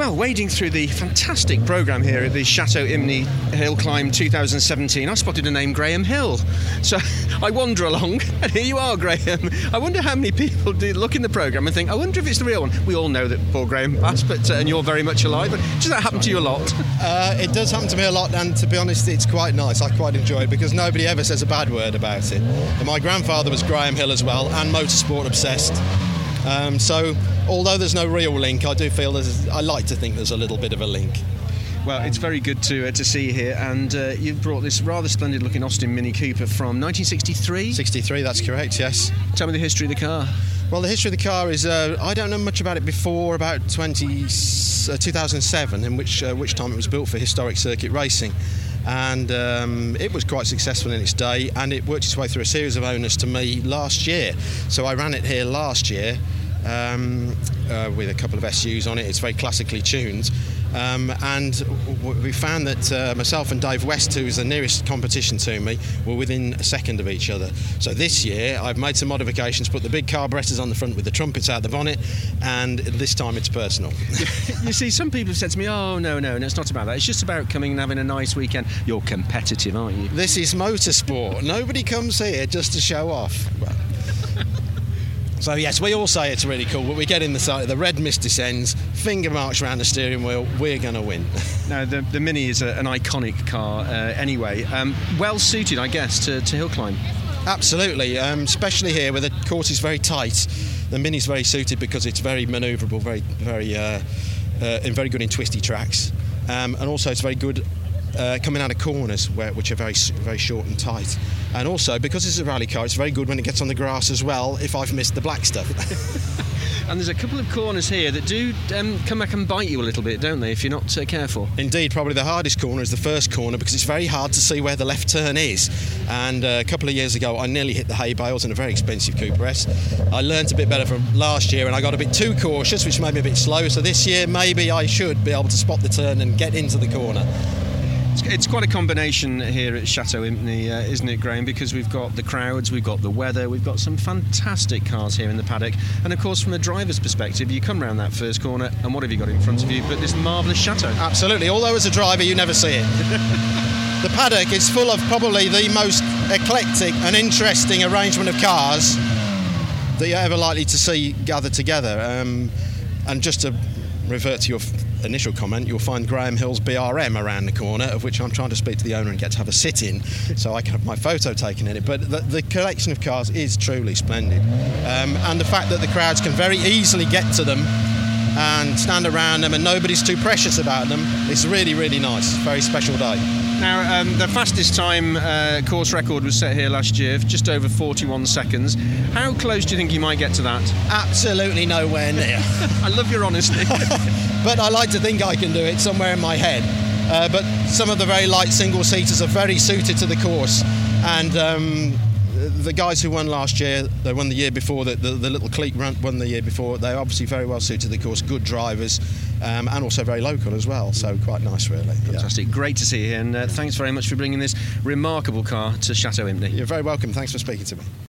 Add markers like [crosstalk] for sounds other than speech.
Well, wading through the fantastic programme here at the Chateau Impney Hill Climb 2017, I spotted a name Graham Hill. So [laughs] I wander along, [laughs] and here you are, Graham. I wonder how many people do look in the programme and think, I wonder if it's the real one. We all know that poor Graham passed, but uh, and you're very much alive. But does that happen to you a lot? [laughs] Uh, it does happen to me a lot, and to be honest, it's quite nice. I quite enjoy it because nobody ever says a bad word about it. And my grandfather was Graham Hill as well, and motorsport obsessed. Um, so, although there's no real link, I do feel there's. I like to think there's a little bit of a link. Well, it's very good to uh, to see you here, and uh, you've brought this rather splendid looking Austin Mini Cooper from 1963. 63, that's correct. Yes. Tell me the history of the car. Well, the history of the car is uh, I don't know much about it before about 20, uh, 2007, in which uh, which time it was built for historic circuit racing. And um, it was quite successful in its day, and it worked its way through a series of owners to me last year. So I ran it here last year um, uh, with a couple of SUs on it. It's very classically tuned. Um, and w- we found that uh, myself and Dave West, who is the nearest competition to me, were within a second of each other. So this year I've made some modifications, put the big carburettors on the front with the trumpets out the bonnet, and this time it's personal. [laughs] [laughs] you see, some people have said to me, "Oh no, no, no, it's not about that. It's just about coming and having a nice weekend." You're competitive, aren't you? This is motorsport. Nobody comes here just to show off. So yes, we all say it's really cool, but we get in the side, the red mist descends, finger marks around the steering wheel, we're going to win. [laughs] now the, the Mini is a, an iconic car uh, anyway, um, well suited, I guess, to, to hill climb. Absolutely, um, especially here where the course is very tight. The Mini's very suited because it's very manoeuvrable, very, very, uh, uh, and very good in twisty tracks, um, and also it's very good uh, coming out of corners where, which are very very short and tight. And also because it's a rally car, it's very good when it gets on the grass as well. If I've missed the black stuff. [laughs] and there's a couple of corners here that do um, come back and bite you a little bit, don't they? If you're not uh, careful. Indeed, probably the hardest corner is the first corner because it's very hard to see where the left turn is. And uh, a couple of years ago, I nearly hit the hay bales in a very expensive Cooper S. I learned a bit better from last year, and I got a bit too cautious, which made me a bit slow. So this year, maybe I should be able to spot the turn and get into the corner. It's, quite a combination here at Chateau Impney, uh, isn't it, Graham? Because we've got the crowds, we've got the weather, we've got some fantastic cars here in the paddock, and of course, from a driver's perspective, you come around that first corner, and what have you got in front of you but this marvellous chateau? Absolutely. Although as a driver, you never see it. [laughs] the paddock is full of probably the most eclectic and interesting arrangement of cars that you're ever likely to see gathered together. Um, and just to revert to your initial comment, you'll find Graham Hill's BRM around the corner, of which I'm trying to speak to the owner and get to have a sit in so I can have my photo taken in it. But the, the collection of cars is truly splendid. Um, and the fact that the crowds can very easily get to them and stand around them and nobody's too precious about them, it's really, really nice. Very special day. Now, um, the fastest time uh, course record was set here last year, just over 41 seconds. How close do you think you might get to that? Absolutely nowhere near. [laughs] I love your honesty. [laughs] but I like to think I can do it somewhere in my head. Uh, but some of the very light single seaters are very suited to the course, and um, the guys who won last year, they won the year before, the, the, the little clique won the year before. They're obviously very well suited to the course, good drivers, um, and also very local as well. So quite nice, really. Fantastic, yeah. great to see you, and uh, thanks very much for bringing this remarkable car to Chateau Impney. You're very welcome. Thanks for speaking to me.